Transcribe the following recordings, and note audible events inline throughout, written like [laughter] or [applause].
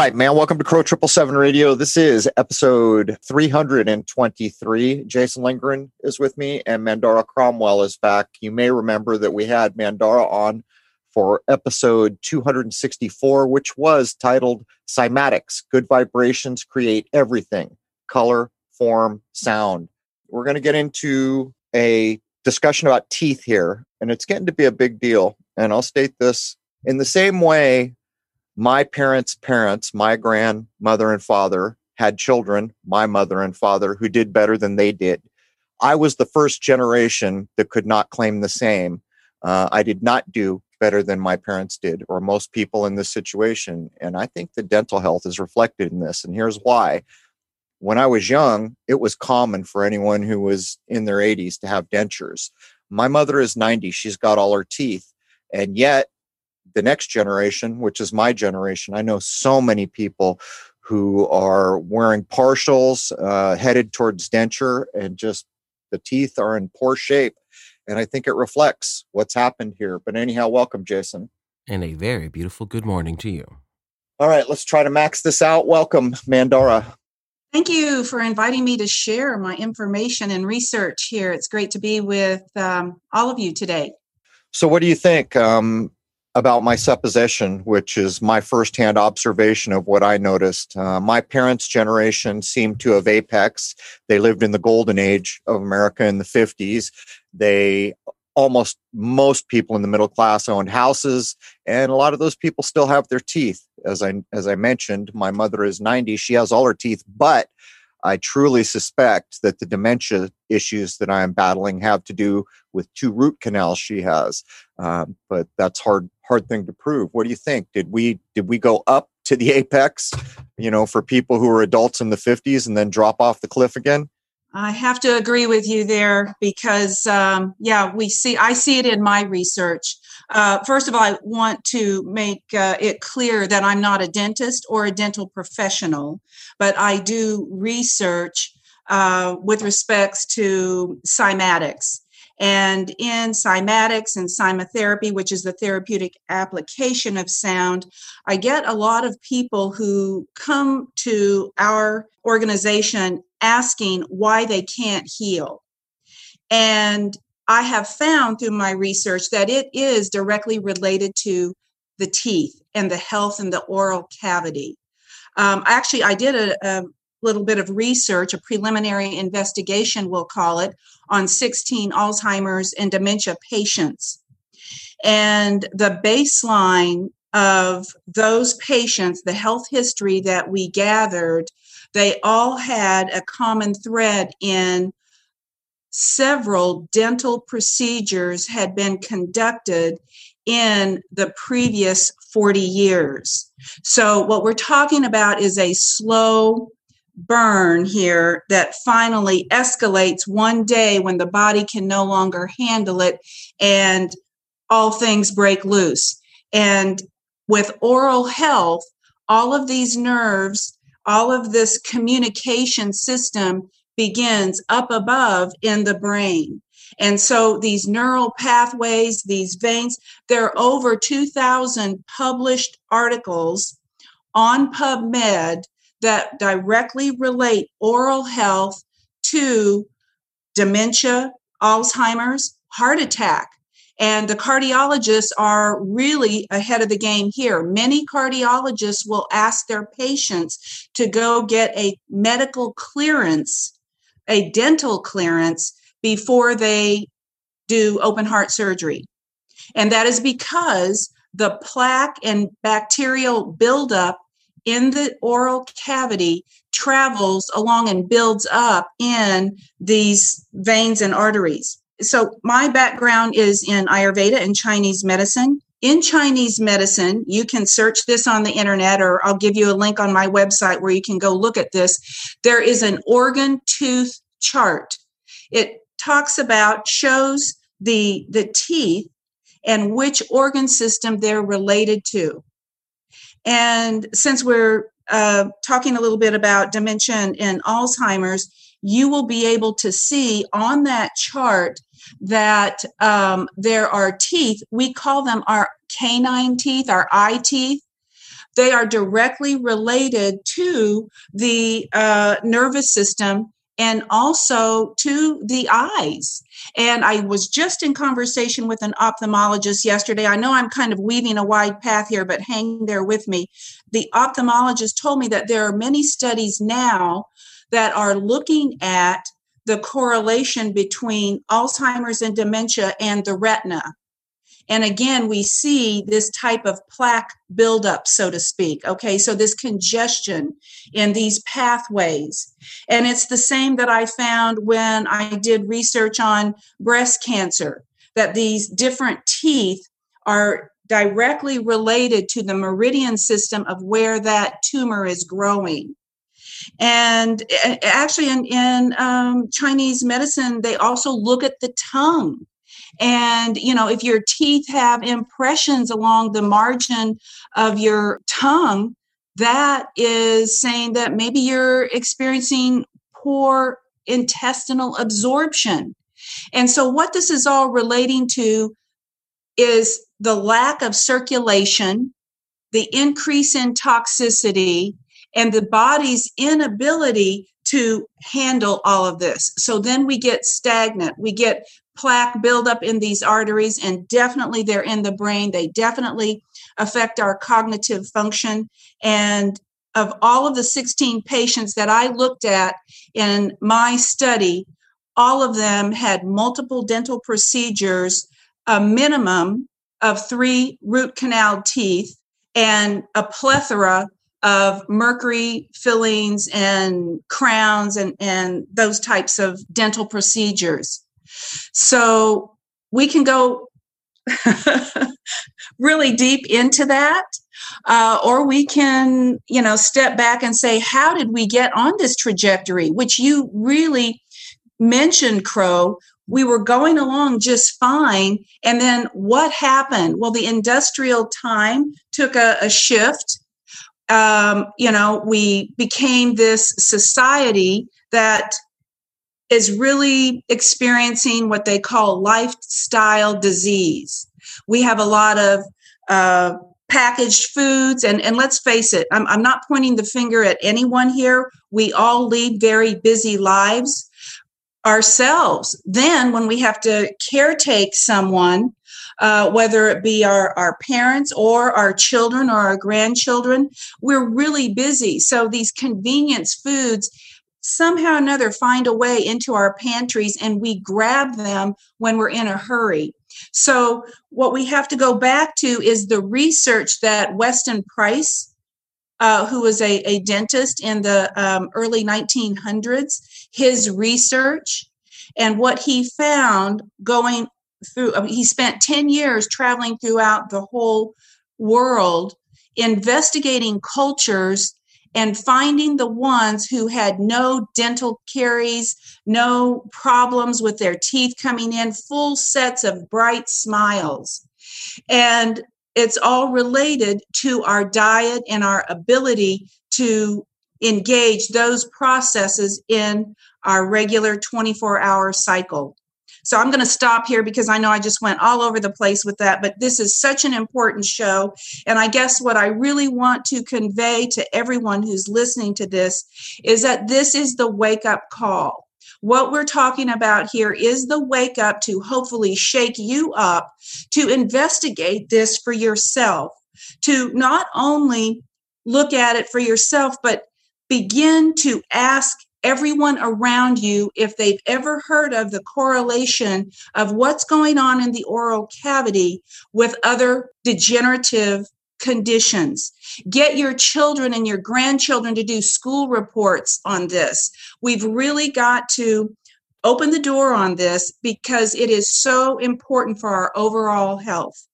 right, man. Welcome to Crow Triple Seven Radio. This is episode 323. Jason Lindgren is with me, and Mandara Cromwell is back. You may remember that we had Mandara on for episode 264, which was titled Cymatics Good Vibrations Create Everything Color, Form, Sound. We're going to get into a discussion about teeth here, and it's getting to be a big deal. And I'll state this in the same way my parents' parents, my grandmother and father, had children, my mother and father, who did better than they did. I was the first generation that could not claim the same. Uh, I did not do better than my parents did, or most people in this situation. And I think the dental health is reflected in this. And here's why. When I was young, it was common for anyone who was in their 80s to have dentures. My mother is 90, she's got all her teeth. And yet, the next generation, which is my generation, I know so many people who are wearing partials, uh, headed towards denture, and just the teeth are in poor shape. And I think it reflects what's happened here. But anyhow, welcome, Jason. And a very beautiful good morning to you. All right, let's try to max this out. Welcome, Mandara. Thank you for inviting me to share my information and research here. It's great to be with um, all of you today. So, what do you think? Um, about my supposition, which is my firsthand observation of what I noticed. Uh, my parents' generation seemed to have apex. They lived in the golden age of America in the 50s. They almost most people in the middle class owned houses and a lot of those people still have their teeth as i as i mentioned my mother is 90 she has all her teeth but I truly suspect that the dementia issues that I am battling have to do with two root canals she has. Um, but that's hard hard thing to prove. What do you think? Did we did we go up to the [laughs] apex, you know, for people who were adults in the 50s and then drop off the cliff again? I have to agree with you there because, um, yeah, we see, I see it in my research. Uh, first of all, I want to make uh, it clear that I'm not a dentist or a dental professional, but I do research uh, with respects to cymatics. And in cymatics and cymatherapy, which is the therapeutic application of sound, I get a lot of people who come to our organization asking why they can't heal. And I have found through my research that it is directly related to the teeth and the health and the oral cavity. Um, actually, I did a, a, little bit of research, a preliminary investigation, we'll call it, on 16 Alzheimer's and dementia patients. And the baseline of those patients, the health history that we gathered, they all had a common thread in several dental procedures had been conducted in the previous 40 years. So, what we're talking about is a slow burn here that finally escalates one day when the body can no longer handle it and all things break loose. And with oral health, all of these nerves, all of this communication system begins up above in the brain. And so these neural pathways, these veins, there are over 2,000 published articles on PubMed that directly relate oral health to dementia, Alzheimer's, heart attack. And the cardiologists are really ahead of the game here. Many cardiologists will ask their patients to go get a medical clearance, a dental clearance, before they do open heart surgery. And that is because the plaque and bacterial buildup in the oral cavity travels along and builds up in these veins and arteries. So, my background is in Ayurveda and Chinese medicine. In Chinese medicine, you can search this on the internet, or I'll give you a link on my website where you can go look at this. There is an organ tooth chart. It talks about, shows the, the teeth and which organ system they're related to. And since we're uh, talking a little bit about dementia and, Alzheimer's, you will be able to see on that chart that um, there are teeth. We call them our canine teeth, our eye teeth. They are directly related to the uh, nervous system and also to the eyes. And I was just in conversation with an ophthalmologist yesterday. I know I'm kind of weaving a wide path here, but hang there with me. The ophthalmologist told me that there are many studies now that are looking at the correlation between Alzheimer's and dementia and the retina. And again, we see this type of plaque buildup, so to speak. Okay, so this congestion in these pathways. And it's the same that I found when I did research on breast cancer, that these different teeth are directly related to the meridian system of where that tumor is growing. And actually, in, in um, Chinese medicine, they also look at the tongue and, you know, if your teeth have impressions along the margin of your tongue, that is saying that maybe you're experiencing poor intestinal absorption. And so, what this is all relating to is the lack of circulation, the increase in toxicity, and the body's inability to handle all of this. So then we get stagnant. We get plaque buildup in these arteries, and definitely they're in the brain. They definitely affect our cognitive function. And of all of the 16 patients that I looked at in my study, all of them had multiple dental procedures, a minimum of three root canal teeth, and a plethora of mercury fillings and crowns and, and those types of dental procedures. So we can go [laughs] really deep into that. Uh, or we can, you know, step back and say, how did we get on this trajectory? Which you really mentioned, Crow. We were going along just fine. And then what happened? Well, the industrial time took a, a shift. Um, you know, we became this society that is really experiencing what they call lifestyle disease. We have a lot of uh, packaged foods, and, and let's face it, I'm, I'm not pointing the finger at anyone here. We all lead very busy lives ourselves. Then, when we have to caretake someone, uh, whether it be our, our parents or our children or our grandchildren, we're really busy. So, these convenience foods somehow or another find a way into our pantries and we grab them when we're in a hurry. So, what we have to go back to is the research that Weston Price, uh, who was a, a, dentist in the um, early 1900s, his research and what he found going through, I mean, he spent 10 years traveling throughout the whole world investigating cultures and finding the ones who had no dental caries, no problems with their teeth coming in, full sets of bright smiles. And it's all related to our diet and our ability to engage those processes in our regular 24 hour cycle. So I'm going to stop here because I know I just went all over the place with that, but this is such an important show. And I guess what I really want to convey to everyone who's listening to this is that this is the wake up call. What we're talking about here is the wake up to hopefully shake you up to investigate this for yourself, to not only look at it for yourself, but begin to ask everyone around you if they've ever heard of the correlation of what's going on in the oral cavity with other degenerative conditions. Get your children and your grandchildren to do school reports on this. We've really got to open the door on this because it is so important for our overall health.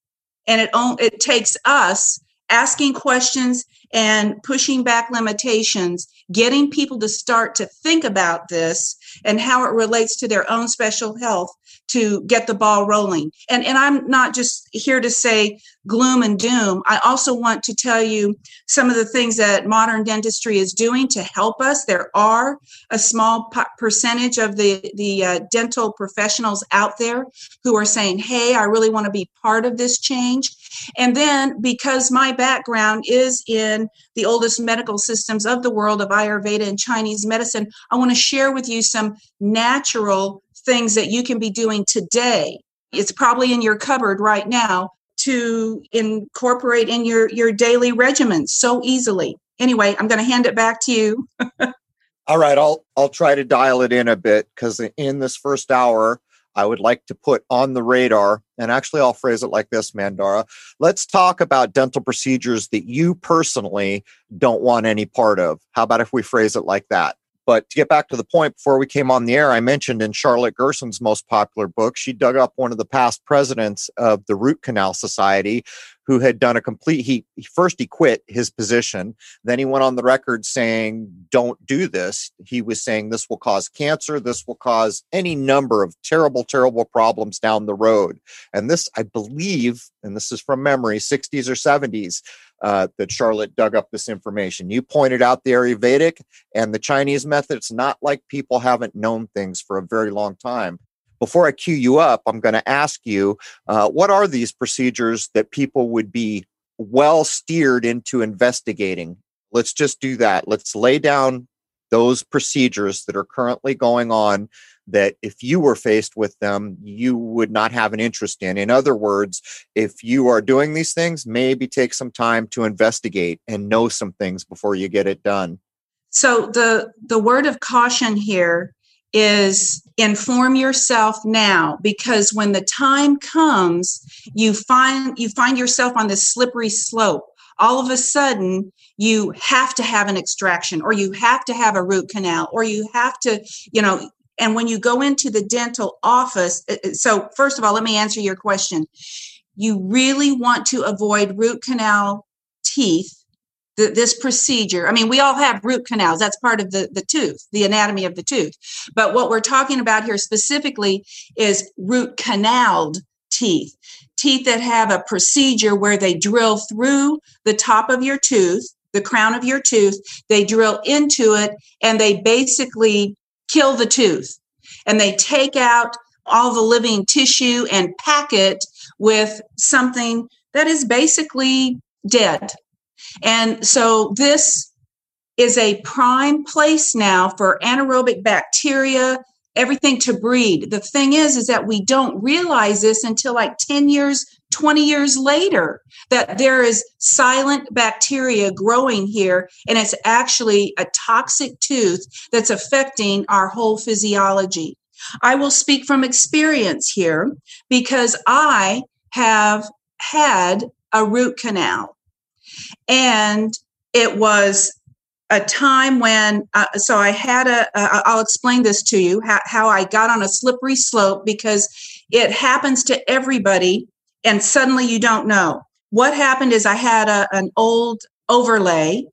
And it, it takes us asking questions and pushing back limitations, getting people to start to think about this and how it relates to their own special health to get the ball rolling. And, and I'm not just here to say gloom and doom. I also want to tell you some of the things that modern dentistry is doing to help us. There are a small percentage of the, the uh, dental professionals out there who are saying, hey, I really want to be part of this change. And then because my background is in the oldest medical systems of the world of Ayurveda and Chinese medicine, I want to share with you some natural things that you can be doing today. It's probably in your cupboard right now to incorporate in your your daily regimen so easily. Anyway, I'm going to hand it back to you. [laughs] All right, I'll I'll try to dial it in a bit cuz in this first hour I would like to put on the radar and actually I'll phrase it like this Mandara. Let's talk about dental procedures that you personally don't want any part of. How about if we phrase it like that? But to get back to the point before we came on the air, I mentioned in Charlotte Gerson's most popular book, she dug up one of the past presidents of the Root Canal Society who had done a complete he, first he quit his position then he went on the record saying don't do this. He was saying this will cause cancer. This will cause any number of terrible terrible problems down the road. And this i believe and this is from memory 60s or 70s uh, that Charlotte dug up this information. You pointed out the Ayurvedic and the Chinese method. It's not like people haven't known things for a very long time. Before I cue you up, I'm going to ask you uh, what are these procedures that people would be well steered into investigating? Let's just do that. Let's lay down those procedures that are currently going on that if you were faced with them, you would not have an interest in. In other words, if you are doing these things, maybe take some time to investigate and know some things before you get it done. So the the word of caution here is inform yourself now because when the time comes you find you find yourself on this slippery slope all of a sudden you have to have an extraction or you have to have a root canal or you have to you know and when you go into the dental office, uh, uh, so first of all, let me answer your question. You really want to avoid root canal teeth, this procedure. I mean, we all have root canals, that's part of the, the tooth, the anatomy of the tooth. But what we're talking about here specifically is root canaled teeth, teeth that have a procedure where they drill through the top of your tooth the crown of your tooth, they drill into it, and they basically kill the tooth and they take out all the living tissue and pack it with something that is basically dead. And so this is a prime place now for anaerobic bacteria, everything to breed. The thing is, is that we don't realize this until like 10 years 20 years later that there is silent bacteria growing here and it's actually a toxic tooth that's affecting our whole physiology. I will speak from experience here because I have had a root canal and it was a time when uh, so i had a. will explain this to you how, how i got on a slippery slope because it happens to everybody and suddenly you don't know. What happened is I had a, an old overlay.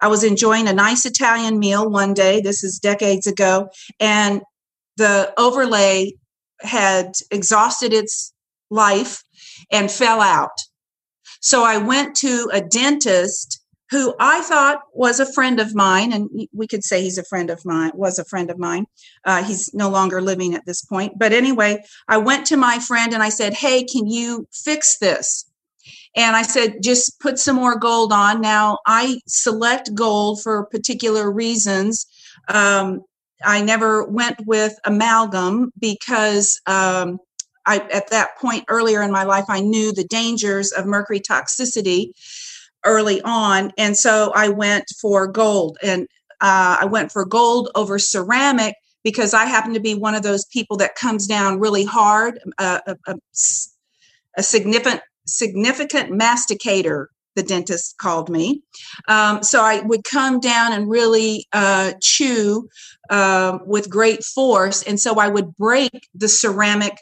I was enjoying a nice Italian meal one day, this is decades ago, and the overlay had exhausted its life and fell out. So I went to a dentist who I thought was a friend of mine, and we could say he's a friend of mine, was a friend of mine. Uh, he's no longer living at this point. But anyway, I went to my friend and I said, Hey, can you fix this? And I said, just put some more gold on. Now, I select gold for particular reasons. Um, I never went with amalgam because um, I, at that point earlier in my life, I knew the dangers of mercury toxicity early on. And so I went for gold and uh, I went for gold over ceramic because I happen to be one of those people that comes down really hard, uh, a, a, a, significant significant masticator. The dentist called me, um, so I would come down and really uh, chew uh, with great force, and so I would break the ceramic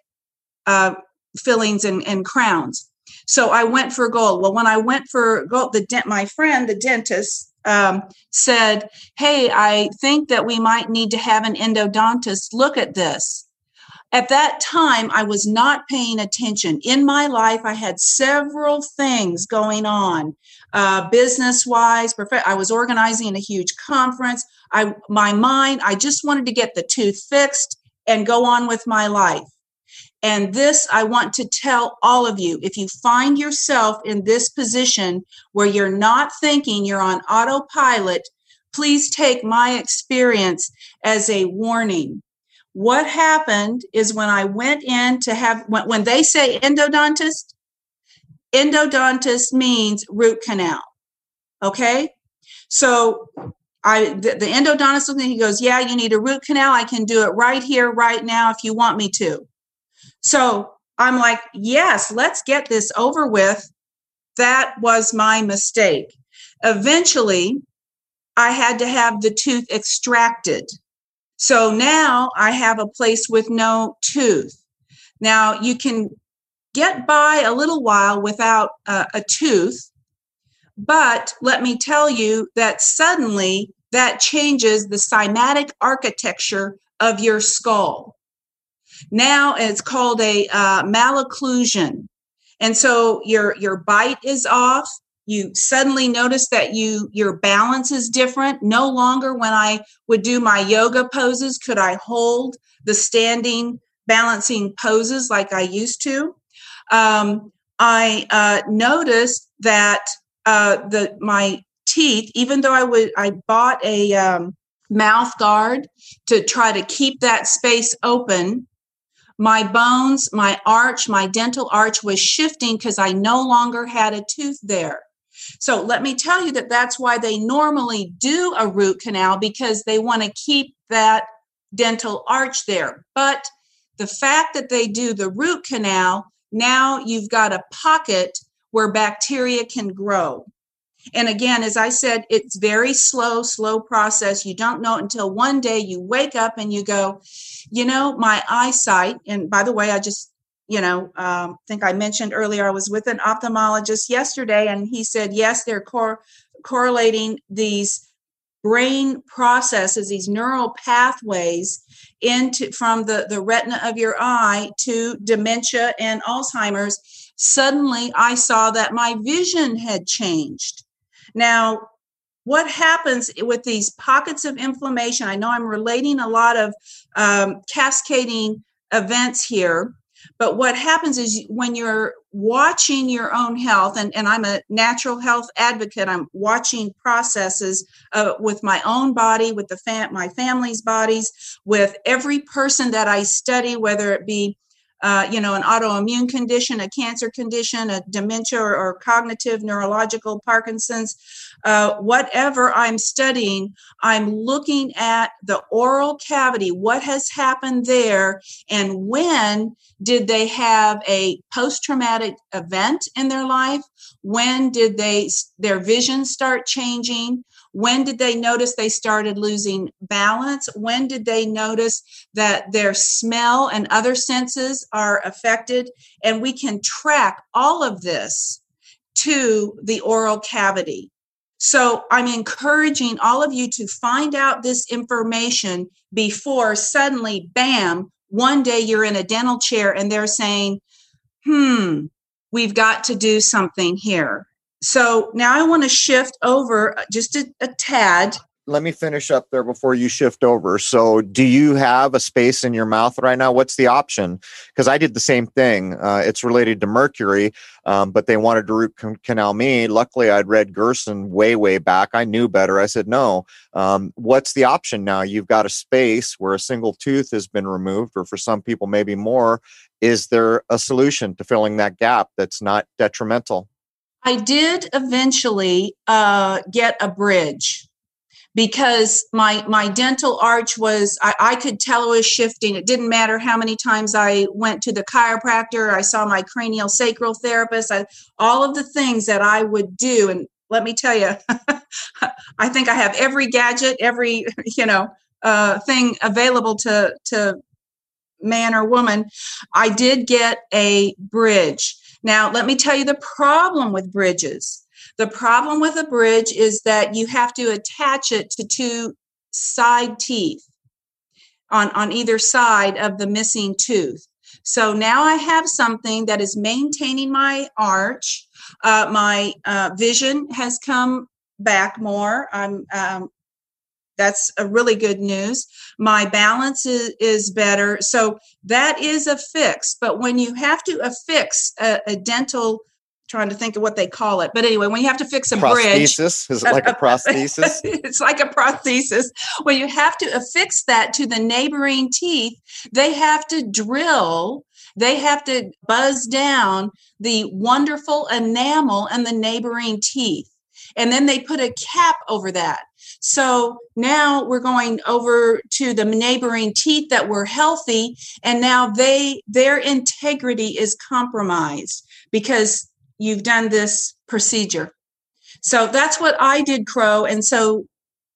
uh, fillings and, and crowns. So I went for gold. Well, when I went for gold, the dent, my friend, the dentist, um, said, Hey, I think that we might need to have an endodontist look at this. At that time, I was not paying attention. In my life, I had several things going on, uh, business wise. Prof- I was organizing a huge conference. I, my mind, I just wanted to get the tooth fixed and go on with my life. And this, I want to tell all of you if you find yourself in this position where you're not thinking, you're on autopilot, please take my experience as a warning what happened is when I went in to have, when, when they say endodontist, endodontist means root canal. Okay. So I, the, the endodontist, he goes, yeah, you need a root canal. I can do it right here, right now, if you want me to. So I'm like, yes, let's get this over with. That was my mistake. Eventually, I had to have the tooth extracted. So now I have a place with no tooth. Now you can get by a little while without uh, a tooth, but let me tell you that suddenly that changes the cymatic architecture of your skull. Now it's called a uh, malocclusion. And so your, your bite is off, you suddenly notice that you your balance is different. No longer when i would do my yoga poses could i hold the standing balancing poses like i used to. Um, i uh, noticed that uh, the my teeth even though i would i bought a um, mouth guard to try to keep that space open my bones my arch my dental arch was shifting because i no longer had a tooth there so let me tell you that that's why they normally do a root canal because they want to keep that dental arch there. But the fact that they do the root canal, now you've got a pocket where bacteria can grow. And again, as I said, it's very slow, slow process. You don't know until one day you wake up and you go, you know, my eyesight, and by the way, I just you know, um, think I mentioned earlier, I was with an ophthalmologist yesterday, and he said, yes, they're cor- correlating these brain processes, these neural pathways into from the, the retina of your eye to dementia and Alzheimer's. Suddenly, I saw that my vision had changed. Now, what happens with these pockets of inflammation? I know I'm relating a lot of um, cascading events here but what happens is when you're watching your own health, and, and I'm a natural health advocate, I'm watching processes uh, with my own body, with the fam- my family's bodies, with every person that I study, whether it be uh, you know, an autoimmune condition, a cancer condition, a dementia or, or cognitive neurological Parkinson's, uh, whatever I'm studying, I'm looking at the oral cavity, what has happened there, and when did they have a post-traumatic event in their life? When did they their vision start changing? When did they notice they started losing balance? When did they notice that their smell and other senses are affected? And we can track all of this to the oral cavity. So I'm encouraging all of you to find out this information before suddenly, bam, one day you're in a dental chair and they're saying, hmm, we've got to do something here. So now I want to shift over uh, just a, a tad let me finish up there before you shift over. So, do you have a space in your mouth right now? What's the option? Because I did the same thing. Uh, it's related to mercury, um, but they wanted to root canal me. Luckily, I'd read Gerson way, way back. I knew better. I said, no. Um, what's the option now? You've got a space where a single tooth has been removed, or for some people, maybe more. Is there a solution to filling that gap that's not detrimental? I did eventually uh, get a bridge because my my dental arch was I, I, could tell it was shifting. It didn't matter how many times i went to the chiropractor i saw my cranial sacral therapist I, all of the things that i would do. And let me tell you [laughs] i think i have every gadget every [laughs] you know uh, thing available to to man or woman. I did get a bridge Now, let me tell you the problem with bridges. The problem with a bridge is that you have to attach it to two side teeth on, on either side of the missing tooth. So now I have something that is maintaining my arch. Uh, my uh, vision has come back more. I'm um, that's a really good news. My balance is, is better. So that is a fix. But when you have to affix a, a dental trying to think of what they call it. But anyway, when you have to fix a prosthesis, bridge, is it like a, a prosthesis? [laughs] it's like a prosthesis. When you have to affix that to the neighboring teeth, they have to drill. They have to buzz down the wonderful enamel and the neighboring teeth. And then they put a cap over that. So now we're going over to the neighboring teeth that were healthy, and now they their integrity is compromised because you've done this procedure. So that's what I did, Crow. And so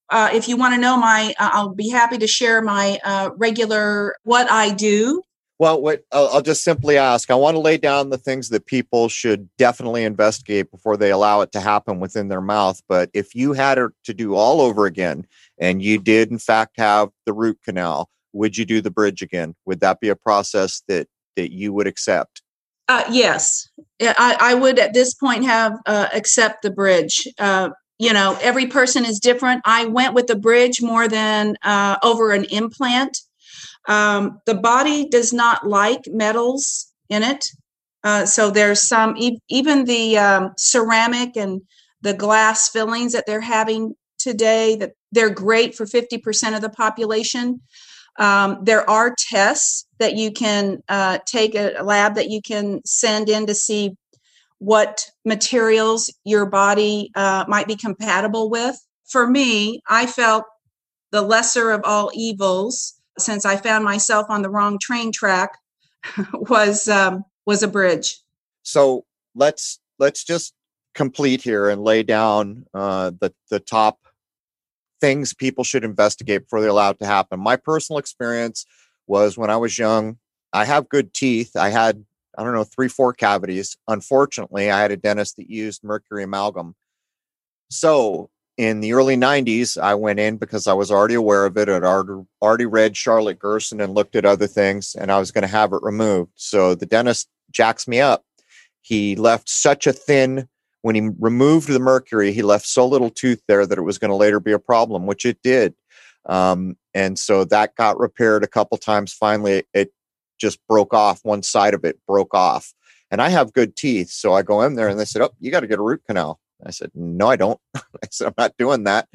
uh, if you want to know my, uh, I'll be happy to share my uh, regular what I do. Well, I'll, I'll, just simply ask. I want to lay down the things that people should definitely investigate before they allow it to happen within their mouth. But if you had to do all over again, and you did in fact have the root canal, would you do the bridge again? Would that be a process that that you would accept? Uh, yes, I, I, would at this point have uh, accept the bridge. Uh, you know, every person is different. I went with the bridge more than uh, over an implant. Um, the body does not like metals in it, uh, so there's some even the um, ceramic and the glass fillings that they're having today that they're great for 50% of the population um, there are tests that you can uh, take a lab that you can send in to see what materials your body uh, might be compatible with. For me, I felt the lesser of all evils since I found myself on the wrong train track [laughs] was um, was a bridge. So let's let's just complete here and lay down uh, the the top things people should investigate before they allow it to happen. My personal experience was when I was young, I have good teeth. I had, I don't know, three, four cavities. Unfortunately, I had a dentist that used mercury amalgam. So in the early 90s, I went in because I was already aware of it. I'd already read Charlotte Gerson and looked at other things, and I was going to have it removed. So the dentist jacks me up. He left such a thin when he removed the mercury, he left so little tooth there that it was going to later be a problem, which it did. Um, and so that got repaired a couple times. Finally, it just broke off. One side of it broke off. And I have good teeth. So I go in there and they said, Oh, you got to get a root canal. I said, No, I don't. [laughs] I said, I'm not doing that.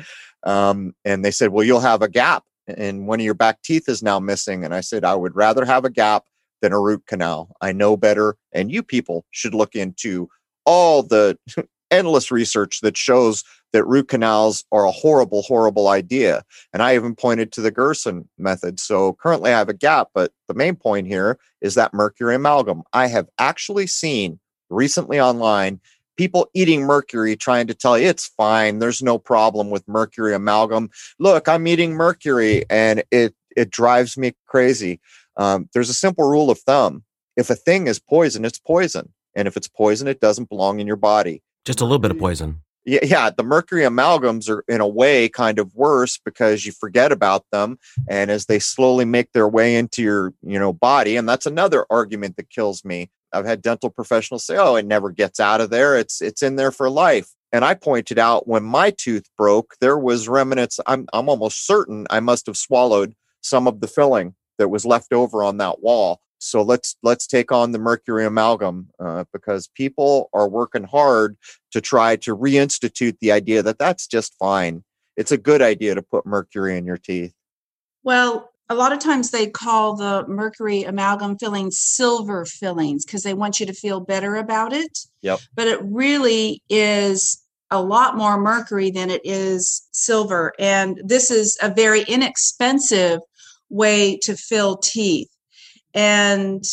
Um, and they said, Well, you'll have a gap and one of your back teeth is now missing. And I said, I would rather have a gap than a root canal. I know better. And you people should look into all the [laughs] endless research that shows that root canals are a horrible, horrible idea. And I even pointed to the Gerson method. So currently I have a gap, but the main point here is that mercury amalgam. I have actually seen recently online people eating mercury trying to tell you it's fine there's no problem with mercury amalgam look i'm eating mercury and it it drives me crazy um, there's a simple rule of thumb if a thing is poison it's poison and if it's poison, it doesn't belong in your body. Just a little bit of poison. Yeah, yeah, the mercury amalgams are in a way kind of worse because you forget about them and as they slowly make their way into your, you know, body and that's another argument that kills me. I've had dental professionals say, "Oh, it never gets out of there. It's it's in there for life." And I pointed out when my tooth broke, there was remnants. I'm I'm almost certain I must have swallowed some of the filling that was left over on that wall. So let's let's take on the mercury amalgam uh, because people are working hard to try to reinstitute the idea that that's just fine. It's a good idea to put mercury in your teeth. Well, a lot of times they call the mercury amalgam fillings silver fillings because they want you to feel better about it. Yep. But it really is a lot more mercury than it is silver. And this is a very inexpensive way to fill teeth and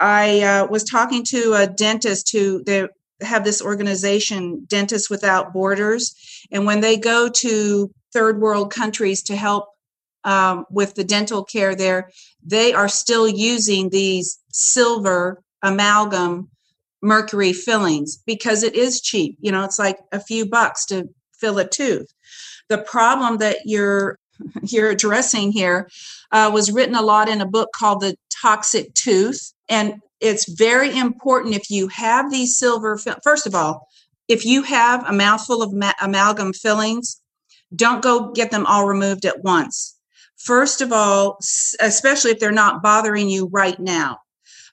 I uh, was talking to a dentist who they have this organization, Dentists Without Borders, and when they go to third world countries to help um, with the dental care there, they are still using these silver amalgam mercury fillings because it is cheap. You know, it's like a few bucks to fill a tooth. The problem that you're [laughs] you're addressing here uh, was written a lot in a book called The Toxic Tooth. And it's very important if you have these silver, first of all, if you have a mouthful of ma- amalgam fillings, don't go get them all removed at once. First of all, especially if they're not bothering you right now.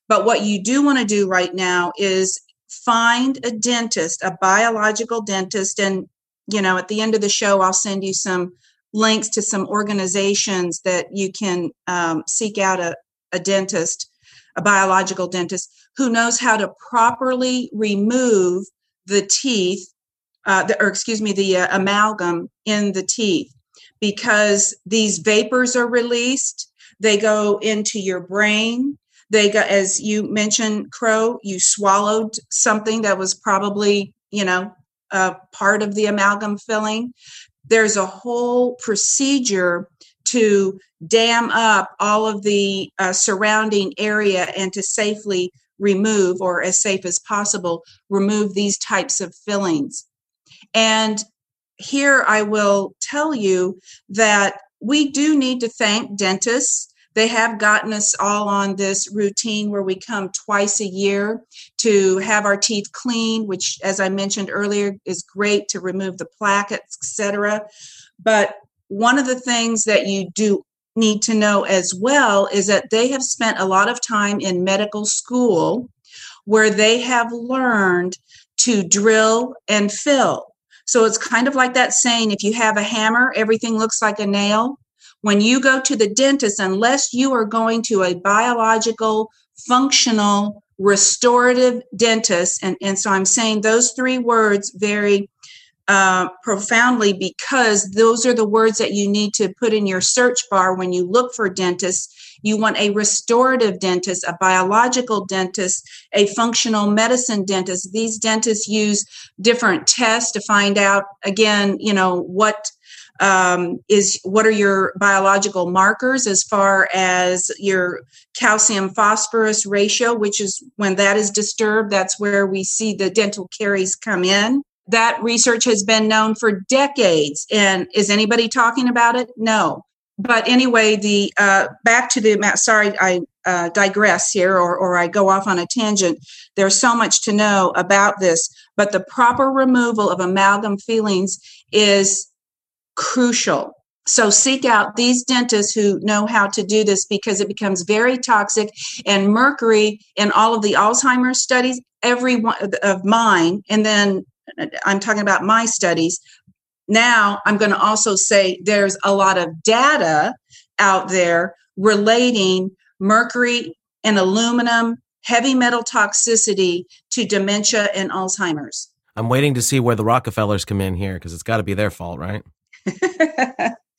But what you do want to do right now is find a dentist, a biological dentist. And, you know, at the end of the show, I'll send you some links to some organizations that you can um, seek out a, a dentist, a biological dentist who knows how to properly remove the teeth, uh, the, or excuse me, the uh, amalgam in the teeth, because these vapors are released. They go into your brain. They go, as you mentioned, Crow, you swallowed something that was probably, you know, part of the amalgam filling. There's a whole procedure to dam up all of the uh, surrounding area and to safely remove or as safe as possible remove these types of fillings and here i will tell you that we do need to thank dentists they have gotten us all on this routine where we come twice a year to have our teeth cleaned which as i mentioned earlier is great to remove the plaque etc but one of the things that you do need to know as well is that they have spent a lot of time in medical school where they have learned to drill and fill. So it's kind of like that saying if you have a hammer, everything looks like a nail. When you go to the dentist, unless you are going to a biological, functional, restorative dentist, and, and so I'm saying those three words very uh, profoundly because those are the words that you need to put in your search bar when you look for dentists. You want a restorative dentist, a biological dentist, a functional medicine dentist. These dentists use different tests to find out, again, you know, what um, is what are your biological markers as far as your calcium phosphorus ratio, which is when that is disturbed, that's where we see the dental caries come in that research has been known for decades. And is anybody talking about it? No. But anyway, the uh, back to the sorry, I uh, digress here or, or I go off on a tangent. There's so much to know about this, but the proper removal of amalgam fillings is crucial. So seek out these dentists who know how to do this because it becomes very toxic. And mercury in all of the Alzheimer's studies, every one of mine, and then I'm talking about my studies. Now, I'm going to also say there's a lot of data out there relating mercury and aluminum heavy metal toxicity to dementia and Alzheimer's. I'm waiting to see where the Rockefellers come in here because it's got to be their fault, right? [laughs]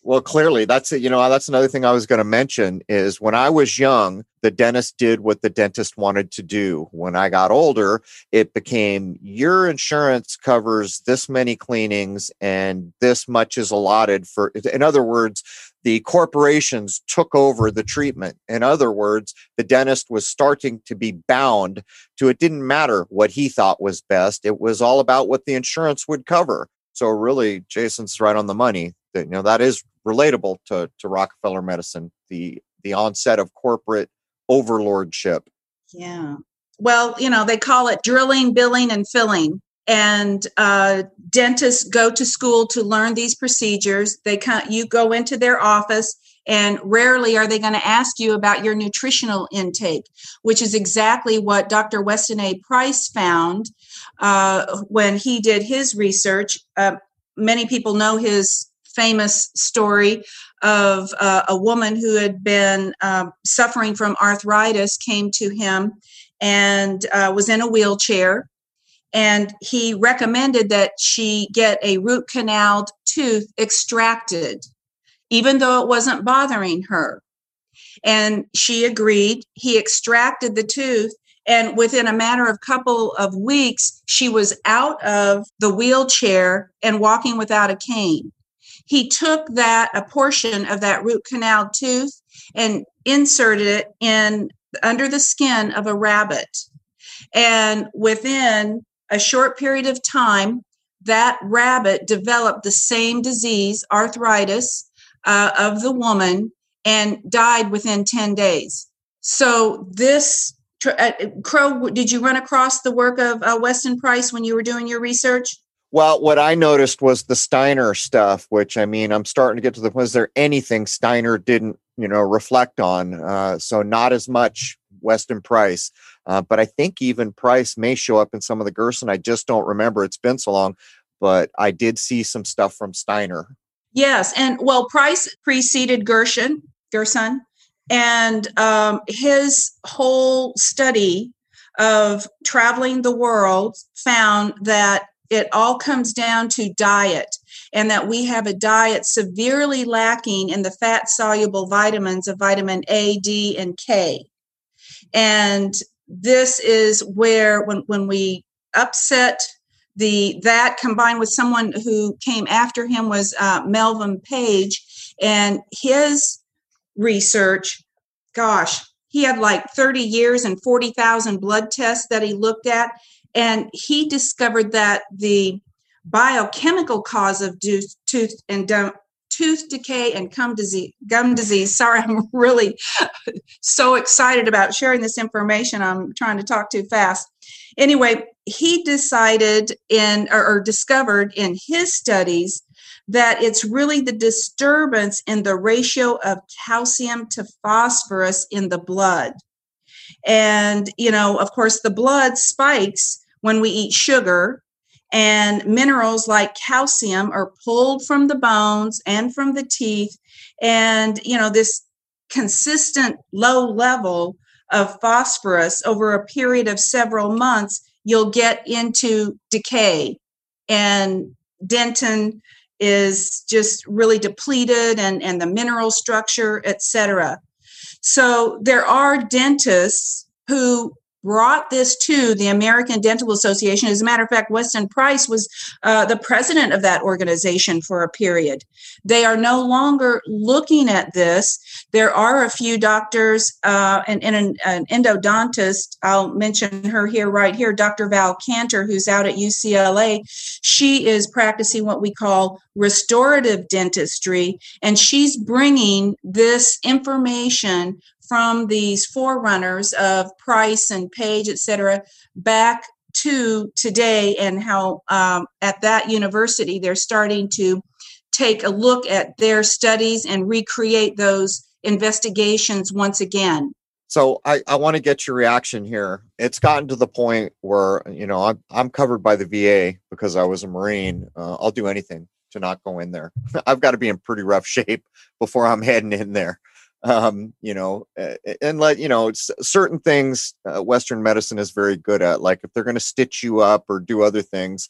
Well, clearly, that's it. You know, that's another thing I was going to mention is when I was young, the dentist did what the dentist wanted to do. When I got older, it became your insurance covers this many cleanings and this much is allotted for. In other words, the corporations took over the treatment. In other words, the dentist was starting to be bound to it didn't matter what he thought was best. It was all about what the insurance would cover. So really, Jason's right on the money. You know that is relatable to to Rockefeller medicine, the the onset of corporate overlordship. Yeah. Well, you know, they call it drilling, billing, and filling. And uh, dentists go to school to learn these procedures. They come, you go into their office, and rarely are they going to ask you about your nutritional intake, which is exactly what Dr. Weston A. Price found uh, when he did his research. Uh, many people know his famous story of uh, a woman who had been uh, suffering from arthritis came to him and uh, was in a wheelchair. And he recommended that she get a root canal tooth extracted even though it wasn't bothering her. And she agreed. He extracted the tooth and within a matter of couple of weeks she was out of the wheelchair and walking without a cane he took that a portion of that root canal tooth and inserted it in under the skin of a rabbit And within a short period of time, that rabbit developed the same disease, arthritis, uh, of the woman and died within 10 days. So, this uh, Crow, did you run across the work of uh, Weston Price when you were doing your research? Well, what I noticed was the Steiner stuff, which I mean, I'm starting to get to the. Is there anything Steiner didn't, you know, reflect on? Uh, so not as much Weston Price, uh, but I think even Price may show up in some of the Gerson. I just don't remember. It's been so long, but I did see some stuff from Steiner. Yes, and well, Price preceded Gershon, Gerson, and um, his whole study of traveling the world found that it all comes down to diet and that we have a diet severely lacking in the fat soluble vitamins of vitamin A, D, and K. And this is where when, when we upset the that combined with someone who came after him was uh, Melvin Page and his research gosh he had like 30 years and 40,000 blood tests that he looked at and he discovered that the biochemical cause of tooth and tooth decay and gum disease gum disease. Sorry [laughs] i'm really so excited about sharing this information. I'm trying to talk too fast. Anyway he decided in or, or discovered in his studies that it's really the disturbance in the ratio of calcium to phosphorus in the blood. And you know of course the blood spikes when we eat sugar and minerals like calcium are pulled from the bones and from the teeth and you know this consistent low level of phosphorus over a period of several months you'll get into decay. And dentin is just really depleted and and the mineral structure etc so there are dentists who brought this to the American Dental Association. As a matter of fact, Weston Price was uh, the president of that organization for a period. They are no longer looking at this. There are a few doctors uh, and, and an, an, endodontist, I'll mention her here, right here, Dr. Val Canter, who's out at UCLA. She is practicing what we call restorative dentistry, and she's bringing this information from these forerunners of Price and Page, et cetera, back to today and how um, at that university they're starting to take a look at their studies and recreate those investigations once again. So I, I want to get your reaction here. It's gotten to the point where you know I'm I'm covered by the VA because I was a Marine. Uh, I'll do anything to not go in there. [laughs] I've got to be in pretty rough shape [laughs] before I'm heading in there um, you know, and let you know, it's certain things uh, Western medicine is very good at. Like if they're going to stitch you up or do other things,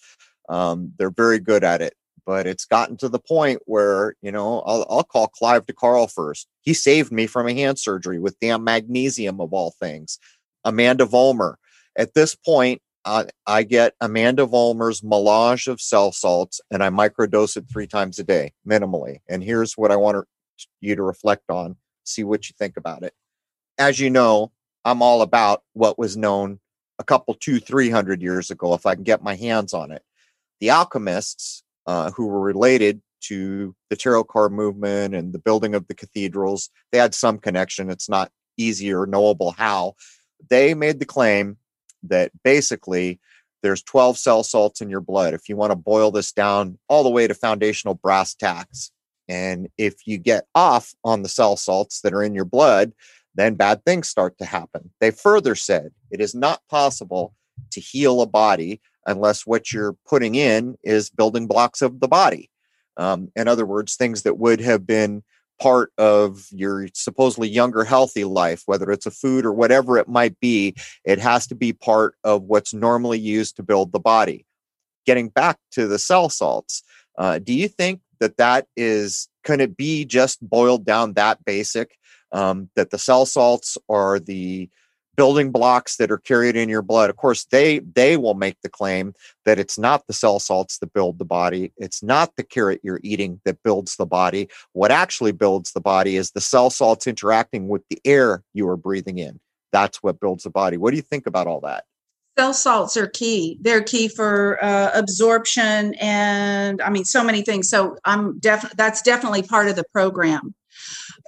um, they're very good at it. But it's gotten to the point where you know I'll, I'll call Clive de Carle first. He saved me from a hand surgery with damn magnesium of all things. Amanda Vollmer. At this point, uh, I get Amanda Vollmer's melange of cell salts and I microdose it three times a day, minimally. And here's what I want you to reflect on see what you think about it. As you know, I'm all about what was known a couple, two, three hundred years ago, if I can get my hands on it. The alchemists, uh, who were related to the tarot card movement and the building of the cathedrals, they had some connection. It's not easy or knowable how. They made the claim that basically there's 12 cell salts in your blood. If you want to boil this down all the way to foundational brass tacks, and if you get off on the cell salts that are in your blood, then bad things start to happen. They further said it is not possible to heal a body unless what you're putting in is building blocks of the body. Um, in other words, things that would have been part of your supposedly younger, healthy life, whether it's a food or whatever it might be, it has to be part of what's normally used to build the body. Getting back to the cell salts, uh, do you think that that is can it be just boiled down that basic um, that the cell salts are the building blocks that are carried in your blood? Of course they they will make the claim that it's not the cell salts that build the body it's not the carrot you're eating that builds the body. What actually builds the body is the cell salts interacting with the air you are breathing in. That's what builds the body. What do you think about all that Cell salts are key. They're key for uh, absorption and I mean so many things. So I'm definitely that's definitely part of the program.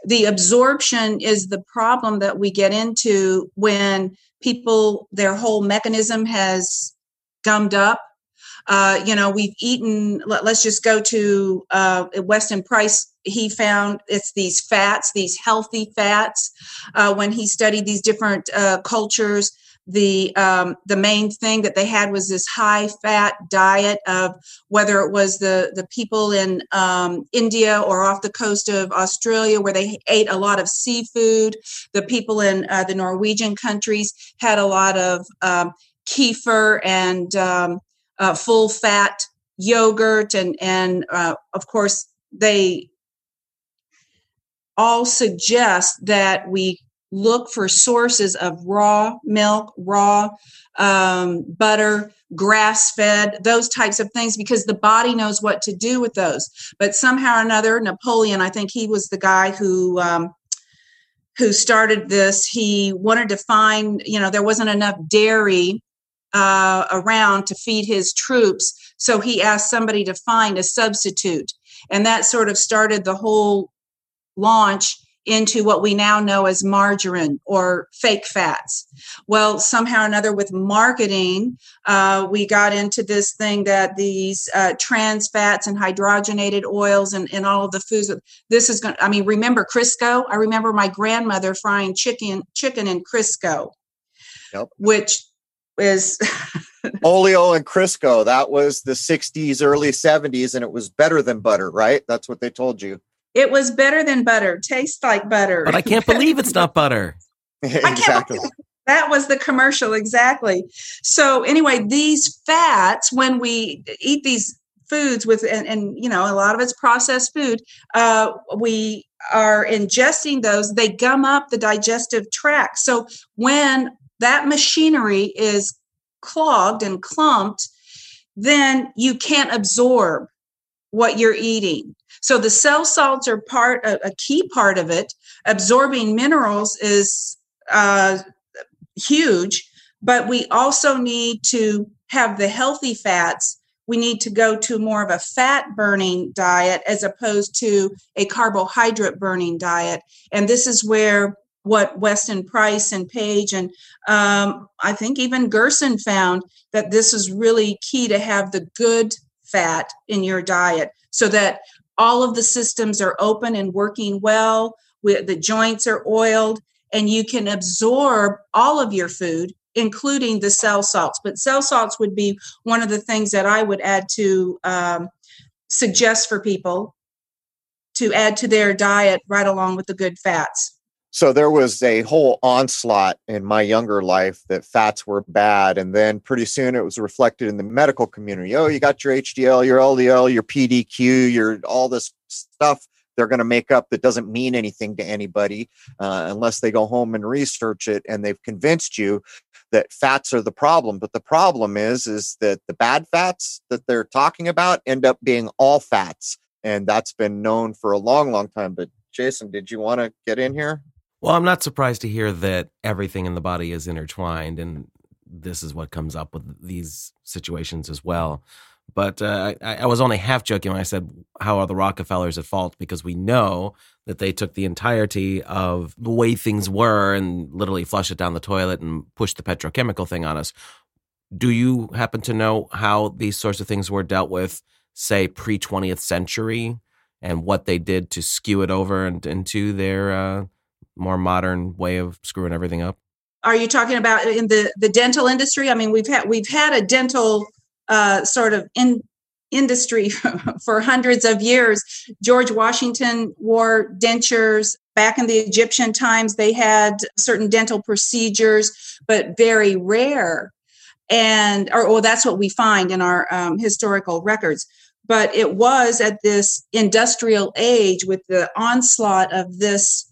The absorption is the problem that we get into when people their whole mechanism has gummed up. Uh, you know, we've eaten. Let, us just go to uh, Weston Price. He found it's these fats, these healthy fats. Uh, when he studied these different uh, cultures, the um, the main thing that they had was this high fat diet of whether it was the the people in um, India or off the coast of Australia where they ate a lot of seafood. The people in uh, the Norwegian countries had a lot of um, kefir and um, uh, full fat yogurt and and uh, of course they all suggest that we look for sources of raw milk, raw um, butter, grass fed, those types of things, because the body knows what to do with those. But somehow or another, Napoleon, I think he was the guy who. Um, who started this he wanted to find you know there wasn't enough dairy uh, around to feed his troops so he asked somebody to find a substitute and that sort of started the whole launch into what we now know as margarine or fake fats. Well, somehow or another, with marketing, uh, we got into this thing that these uh, trans fats and hydrogenated oils and, and all of the foods. This is going. I mean, remember Crisco? I remember my grandmother frying chicken chicken in Crisco, yep. which is [laughs] oleo and Crisco. That was the 60s, early 70s, and it was better than butter, right? That's what they told you. It was better than butter. Tastes like butter. But I can't believe it's not butter. [laughs] [laughs] exactly. That was the commercial, exactly. So anyway, these fats, when we eat these foods with, and, and you know, a lot of it's processed food, uh, we are ingesting those. They gum up the digestive tract. So when that machinery is clogged and clumped, then you can't absorb what you're eating. So the cell salts are part a, a key part of it. Absorbing minerals is uh, huge, but we also need to have the healthy fats. We need to go to more of a fat burning diet as opposed to a carbohydrate burning diet. And this is where what Weston Price and Page and um, I think even Gerson found that this is really key to have the good fat in your diet so that all of the systems are open and working well the joints are oiled and you can absorb all of your food including the cell salts. But cell salts would be one of the things that i would add to um, suggest for people to add to their diet right along with the good fats so there was a whole onslaught in my younger life that fats were bad and then pretty soon it was reflected in the medical community. Oh you got your hdl your ldl your pdq your all this stuff they're going to make up that doesn't mean anything to anybody uh, unless they go home and research it and they've convinced you that fats are the problem. But the problem is is that the bad fats that they're talking about end up being all fats and that's been known for a long long time. But jason did you want to get in here well, I'm not surprised to hear that everything in the body is intertwined, and this is what comes up with these situations as well. But uh, I, I, was only half joking when I said, How are the Rockefellers at fault? Because we know that they took the entirety of the way things were and literally flushed it down the toilet and pushed the petrochemical thing on us. Do you happen to know how these sorts of things were dealt with, say, pre 20th century, and what they did to skew it over and into their. Uh, more modern way of screwing everything up? Are you talking about in the the dental industry? I mean, we've had we've had a dental uh, sort of in industry [laughs] for hundreds of years. George Washington wore dentures. Back in the Egyptian times, they had certain dental procedures, but very rare. And, or well, that's what we find in our um, historical records. But it was at this industrial age with the onslaught of this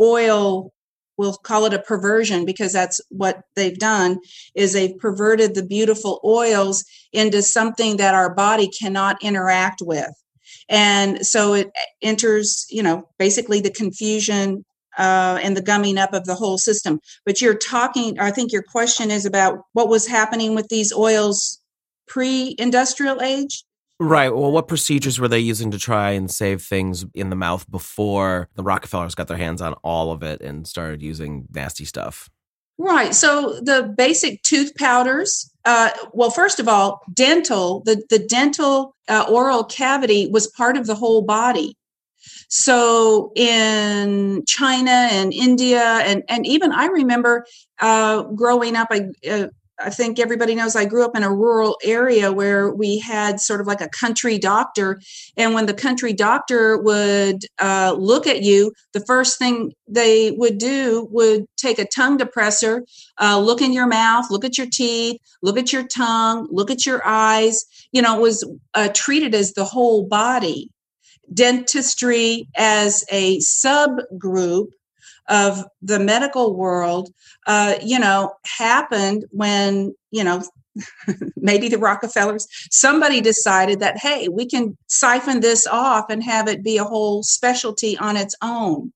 oil we'll call it a perversion because that's what they've done is they've perverted the beautiful oils into something that our body cannot interact with and so it enters you know basically the confusion uh, and the gumming up of the whole system. But you're talking, I think your question is about what was happening with these oils pre industrial age. Right. Well, what procedures were they using to try and save things in the mouth before the Rockefellers got their hands on all of it and started using nasty stuff? Right. So the basic tooth powders. Uh, well, first of all, dental. The the dental uh, oral cavity was part of the whole body. So in China and India, and and even I remember uh, growing up, I uh, I think everybody knows I grew up in a rural area where we had sort of like a country doctor. And when the country doctor would uh, look at you, the first thing they would do would take a tongue depressor, uh, look in your mouth, look at your teeth, look at your tongue, look at your eyes. You know, it was uh, treated as the whole body. Dentistry as a subgroup of the medical world, uh, you know, happened when, you know, [laughs] maybe the Rockefellers, somebody decided that, hey, we can siphon this off and have it be a whole specialty on its own.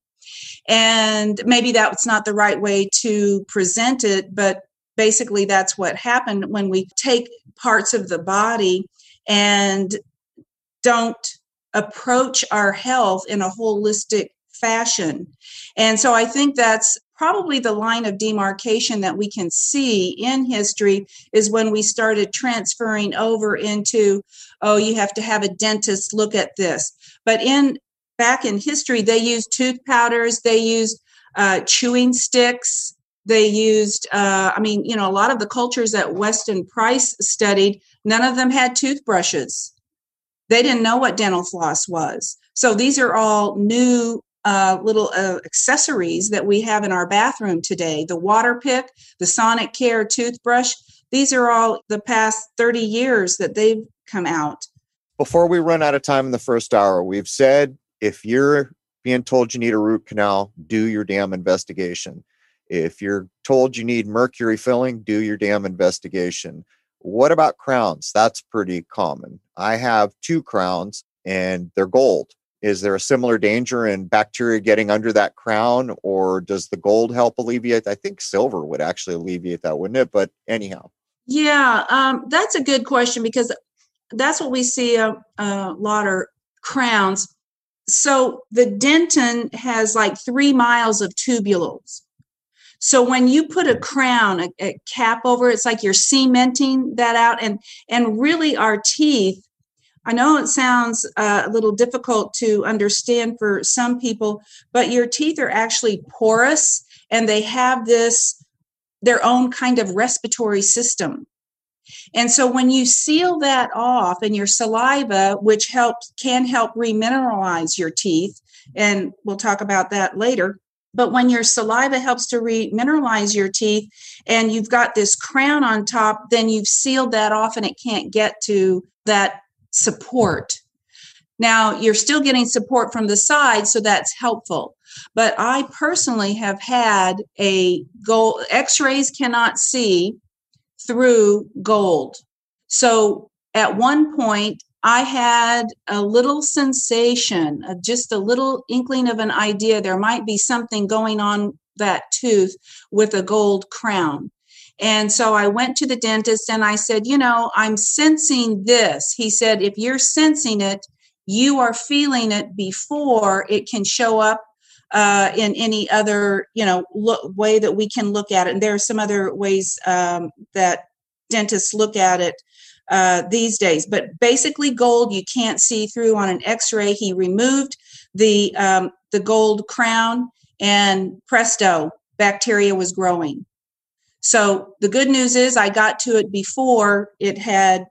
And maybe that's not the right way to present it, but basically that's what happened when we take parts of the body and don't approach our health in a holistic fashion. And so I think that's probably the line of demarcation that we can see in history is when we started transferring over into oh you have to have a dentist look at this. But in back in history they used tooth powders they used uh, chewing sticks they used uh, i mean you know a lot of the cultures that weston price studied none of them had toothbrushes. They didn't know what dental floss was. So these are all new uh, little uh, accessories that we have in our bathroom today the water pick, the Sonicare toothbrush. These are all the past 30 years that they've come out. Before we run out of time in the first hour, we've said if you're being told you need a root canal, do your damn investigation. If you're told you need mercury filling, do your damn investigation. What about crowns? That's pretty common. I have two crowns and they're gold. Is there a similar danger in bacteria getting under that crown, or does the gold help alleviate? I think silver would actually alleviate that, wouldn't it? But anyhow. Yeah, um, that's a good question because that's what we see a, a lot of crowns. So the dentin has like three miles of tubules. So when you put a crown, a, a, cap over, it's like you're cementing that out, and and really our teeth I know it sounds uh, a little difficult to understand for some people, but your teeth are actually porous and they have this their own kind of respiratory system. And so when you seal that off and your saliva, which helps can help remineralize your teeth, and we'll talk about that later. But when your saliva helps to remineralize your teeth and you've got this crown on top, then you've sealed that off and it can't get to that support. Now, you're still getting support from the side, so that's helpful. But I personally have had a gold, x rays cannot see through gold. So at one point, I had a little sensation, just a little inkling of an idea there might be something going on that tooth with a gold crown. And so I went to the dentist and I said, You know, I'm sensing this. He said, If you're sensing it, you are feeling it before it can show up uh, in any other, you know, look, way that we can look at it. And there are some other ways um, that dentists look at it uh, these days. But basically, gold you can't see through on an X-ray. He removed the um, the gold crown, and presto, bacteria was growing. So the good news is I got to it before it had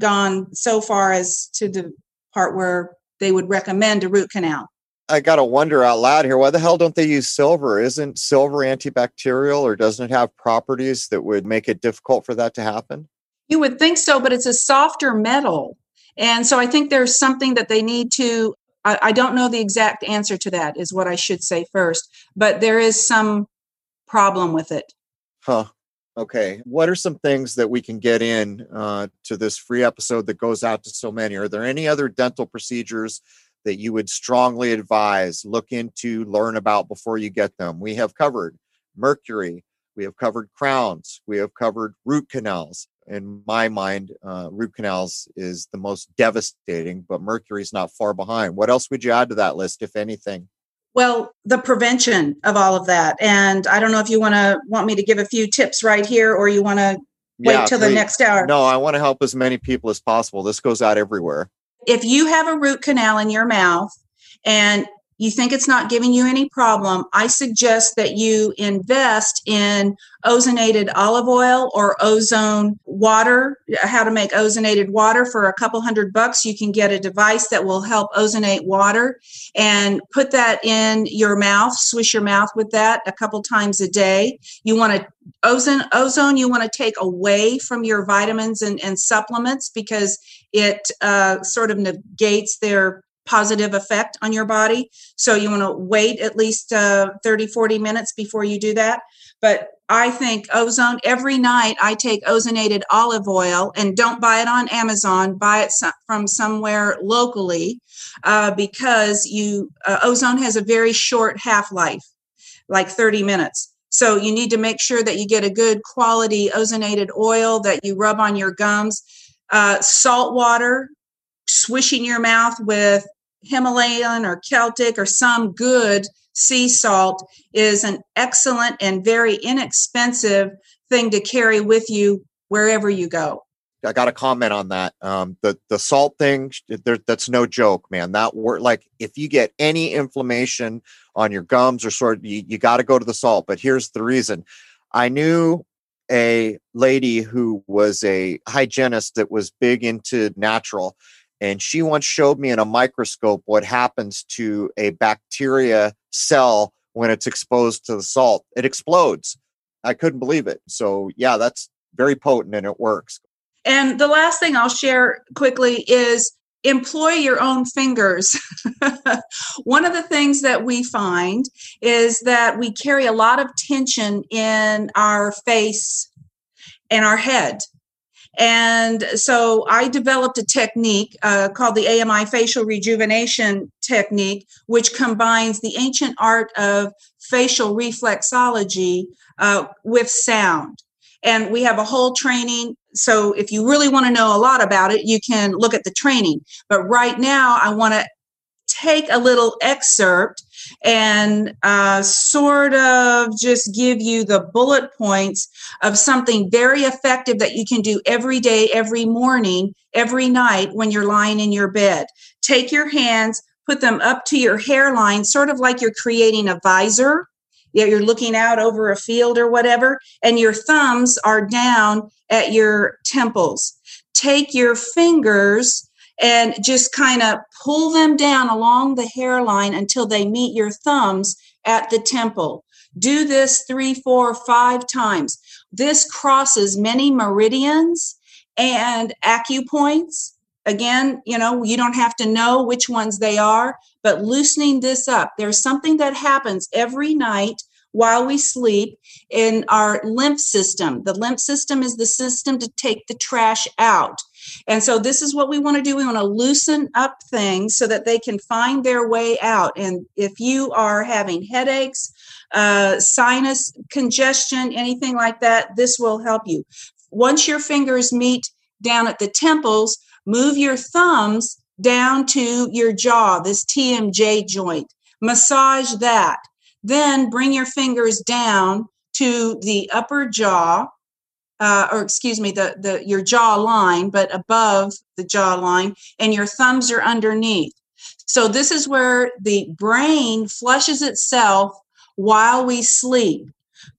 gone so far as to the part where they would recommend a root canal. I got to wonder out loud here why the hell don't they use silver? Isn't silver antibacterial or doesn't it have properties that would make it difficult for that to happen? You would think so, but it's a softer metal. And so I think there's something that they need to. I, I don't know the exact answer to that, is what I should say first, but there is some problem with it. Huh. Okay. What are some things that we can get in uh, to this free episode that goes out to so many? Are there any other dental procedures that you would strongly advise, look into, learn about before you get them? We have covered mercury, we have covered crowns, we have covered root canals. In my mind, uh, root canals is the most devastating, but mercury is not far behind. What else would you add to that list, if anything? Well, the prevention of all of that. And I don't know if you want to want me to give a few tips right here or you want to wait till please. the next hour. No, I want to help as many people as possible. This goes out everywhere. If you have a root canal in your mouth and you think it's not giving you any problem, I suggest that you invest in ozonated olive oil or ozone water. How to make ozonated water for a couple hundred bucks. You can get a device that will help ozonate water and put that in your mouth, swish your mouth with that a couple times a day. You want to ozone ozone you want to take away from your vitamins and, and supplements because it uh, sort of negates their positive effect on your body. So you want to wait at least uh, 30, 40 minutes before you do that. But I think ozone every night I take ozonated olive oil and don't buy it on Amazon, buy it from somewhere locally uh, because you uh, ozone has a very short half life, like 30 minutes. So you need to make sure that you get a good quality ozonated oil that you rub on your gums. Uh, salt water, swishing your mouth with Himalayan or Celtic or some good sea salt is an excellent and very inexpensive thing to carry with you wherever you go. I got a comment on that. Um, the the salt thing, there, that's no joke, man. That work like if you get any inflammation on your gums or sort, you, you got to go to the salt. But here's the reason: I knew a lady who was a hygienist that was big into natural, and she once showed me in a microscope what happens to a bacteria cell when it's exposed to the salt. It explodes. I couldn't believe it. So, yeah, that's very potent and it works. And the last thing I'll share quickly is employ your own fingers. [laughs] One of the things that we find is that we carry a lot of tension in our face and our head. And so I developed a technique uh, called the AMI facial rejuvenation technique, which combines the ancient art of facial reflexology uh, with sound. And we have a whole training. So if you really want to know a lot about it, you can look at the training. But right now, I want to take a little excerpt and uh, sort of just give you the bullet points of something very effective that you can do every day, every morning, every night when you're lying in your bed. Take your hands, put them up to your hairline, sort of like you're creating a visor. Yeah, you're looking out over a field or whatever, and your thumbs are down at your temples. Take your fingers and just kind of pull them down along the hairline until they meet your thumbs at the temple. Do this three, four, five times. This crosses many meridians and acupoints. Again, you know, you don't have to know which ones they are, but loosening this up. There's something that happens every night while we sleep in our lymph system. The lymph system is the system to take the trash out. And so this is what we want to do. We want to loosen up things so that they can find their way out. And if you are having headaches, uh, sinus congestion, anything like that, this will help you. Once your fingers meet down at the temples, move your thumbs down to your jaw, this TMJ joint. Massage that. Then bring your fingers down to the upper jaw uh, or excuse me, the, the your jaw line, but above the jaw line, and your thumbs are underneath. So this is where the brain flushes itself while we sleep.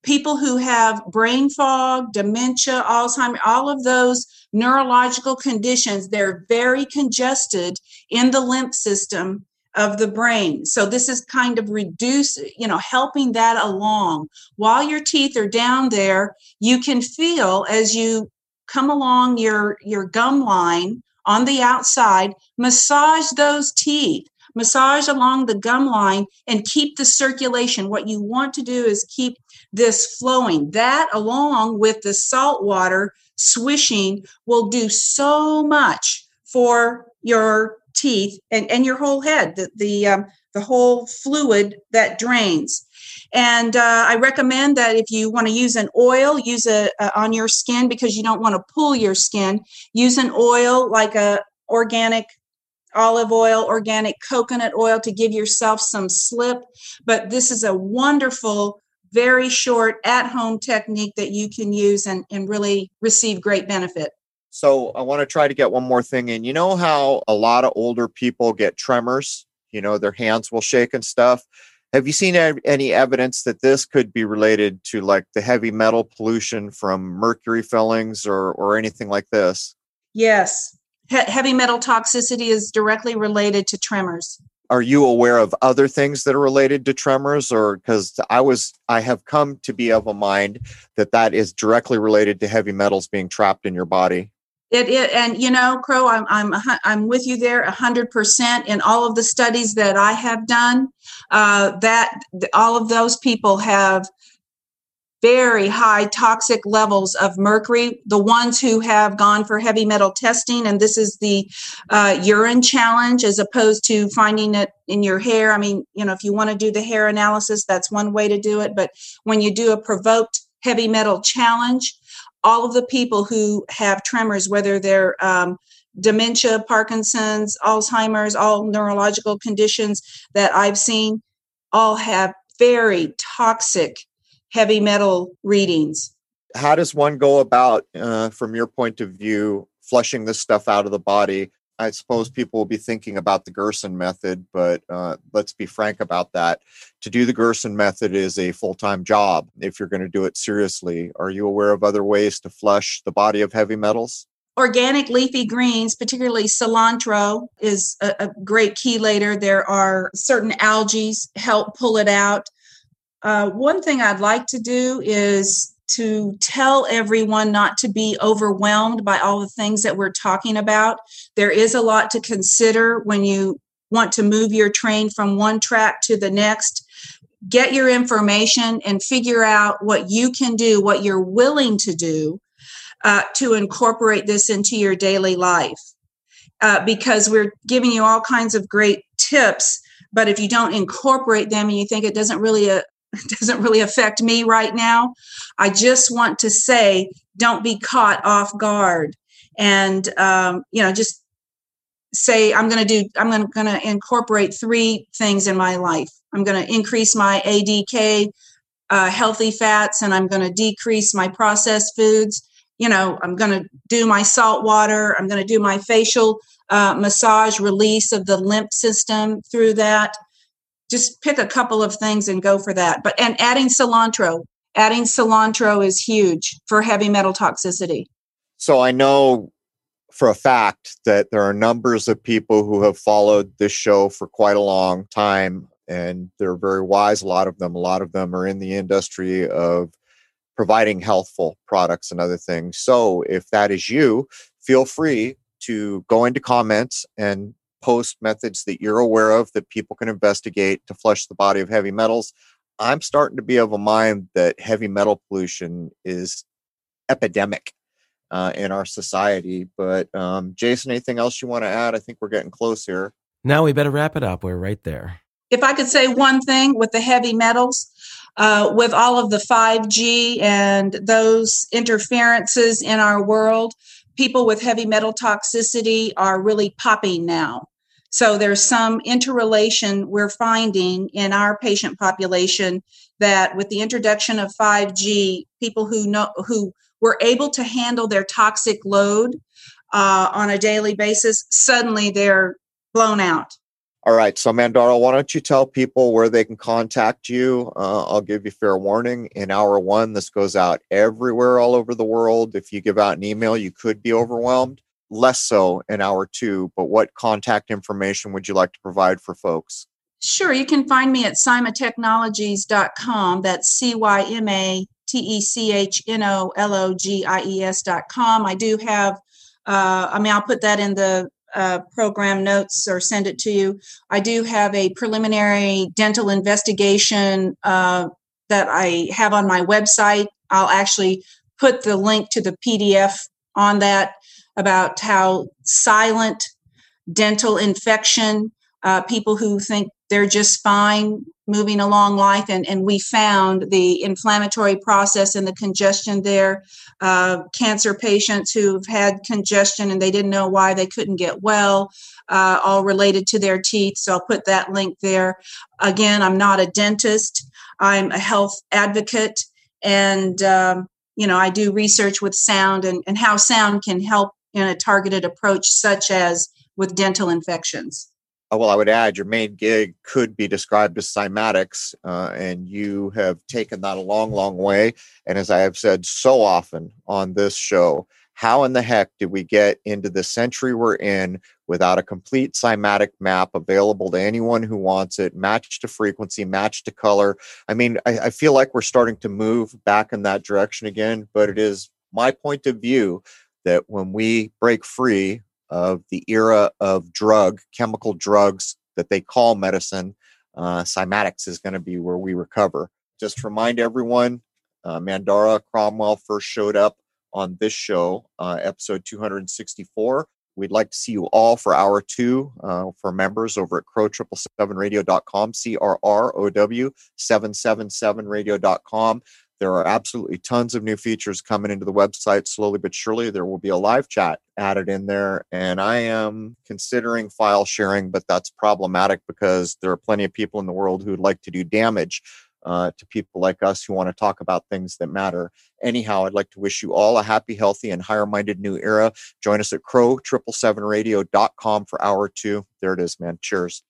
People who have brain fog, dementia, Alzheimer, all of those neurological conditions, they're very congested in the lymph system of the brain. So this is kind of reduce, you know, helping that along. While your teeth are down there, you can feel as you come along your your gum line on the outside, massage those teeth. Massage along the gum line and keep the circulation. What you want to do is keep this flowing. That, along with the salt water swishing, will do so much for your teeth and, and your whole head, the the, um, the whole fluid that drains. And uh, I recommend that if you want to use an oil, use it on your skin because you don't want to pull your skin. Use an oil like a organic olive oil, organic coconut oil to give yourself some slip. But this is a wonderful, very short at home technique that you can use and, and really receive great benefit. So I want to try to get one more thing in. You know how a lot of older people get tremors? You know, their hands will shake and stuff. Have you seen any evidence that this could be related to like the heavy metal pollution from mercury fillings or or anything like this? Yes. He- heavy metal toxicity is directly related to tremors. Are you aware of other things that are related to tremors or cuz I was I have come to be of a mind that that is directly related to heavy metals being trapped in your body? It, it, and you know, Crow, I'm I'm I'm with you there, hundred percent. In all of the studies that I have done, uh, that all of those people have very high toxic levels of mercury. The ones who have gone for heavy metal testing, and this is the uh, urine challenge as opposed to finding it in your hair. I mean, you know, if you want to do the hair analysis, that's one way to do it. But when you do a provoked heavy metal challenge, all of the people who have tremors, whether they're um, dementia, Parkinson's, Alzheimer's, all neurological conditions that I've seen, all have very toxic heavy metal readings. How does one go about, uh, from your point of view, flushing this stuff out of the body? I suppose people will be thinking about the Gerson method, but uh, let's be frank about that. To do the Gerson method is a full time job if you're going to do it seriously. Are you aware of other ways to flush the body of heavy metals? Organic leafy greens, particularly cilantro, is a, a great chelator. There are certain algae help pull it out. Uh, one thing I'd like to do is to tell everyone not to be overwhelmed by all the things that we're talking about. There is a lot to consider when you want to move your train from one track to the next. Get your information and figure out what you can do, what you're willing to do uh, to incorporate this into your daily life. Uh, because we're giving you all kinds of great tips, but if you don't incorporate them and you think it doesn't really uh, [laughs] doesn't really affect me right now. I just want to say, don't be caught off guard, and um, you know, just say, I'm going to do. I'm going to incorporate three things in my life. I'm going to increase my ADK, uh, healthy fats, and I'm going to decrease my processed foods. You know, I'm going to do my salt water. I'm going to do my facial uh, massage release of the lymph system through that just pick a couple of things and go for that. But and adding cilantro, adding cilantro is huge for heavy metal toxicity. So I know for a fact that there are numbers of people who have followed this show for quite a long time and they're very wise a lot of them a lot of them are in the industry of providing healthful products and other things so if that is you feel free to go into comments and post methods that you're aware of that people can investigate to flush the body of heavy metals. I'm starting to be of a mind that heavy metal pollution is epidemic uh, in our society. But um, Jason, anything else you want to add? I think we're getting close here. Now we better wrap it up. We're right there. If I could say one thing with the heavy metals, uh, with all of the 5G and those interferences in our world, people with heavy metal toxicity are really popping now. So there's some interrelation we're finding in our patient population that with the introduction of 5G, people who know who were able to handle their toxic load uh, on a daily basis, suddenly they're blown out. All right. So, Mandara, why don't you tell people where they can contact you? Uh, I'll give you fair warning. In hour one, this goes out everywhere all over the world. If you give out an email, you could be overwhelmed. Less so in hour two. But what contact information would you like to provide for folks? Sure. You can find me at cymatechnologies.com. That's C Y M A T E C H N O L O G I E S.com. I do have, uh, I mean, I'll put that in the uh, program notes or send it to you. I do have a preliminary dental investigation uh, that I have on my website. I'll actually put the link to the PDF on that about how silent dental infection, uh, people who think they're just fine moving along life. And, and we found the inflammatory process and the congestion there. Uh, cancer patients who've had congestion and they didn't know why they couldn't get well, uh, all related to their teeth. So I'll put that link there. Again, I'm not a dentist, I'm a health advocate. And, um, you know, I do research with sound and, and how sound can help in a targeted approach, such as with dental infections. Uh, well, I would add your main gig could be described as cymatics, uh, and you have taken that a long, long way. And as I have said so often on this show, how in the heck did we get into the century we're in without a complete cymatic map available to anyone who wants it, matched to frequency, matched to color? I mean, I, I feel like we're starting to move back in that direction again, but it is my point of view that when we break free of the era of drug, chemical drugs that they call medicine. Uh, cymatics is going to be where we recover. Just remind everyone, uh, Mandara Cromwell first showed up on this show, uh, episode 264. We'd like to see you all for hour two uh, for members over at crow777radio.com, C R R O W 777radio.com. There are absolutely tons of new features coming into the website slowly but surely. There will be a live chat added in there. And I am considering file sharing, but that's problematic because there are plenty of people in the world who would like to do damage uh, to people like us who want to talk about things that matter. Anyhow, I'd like to wish you all a happy, healthy, and higher minded new era. Join us at crow777radio.com for hour two. There it is, man. Cheers.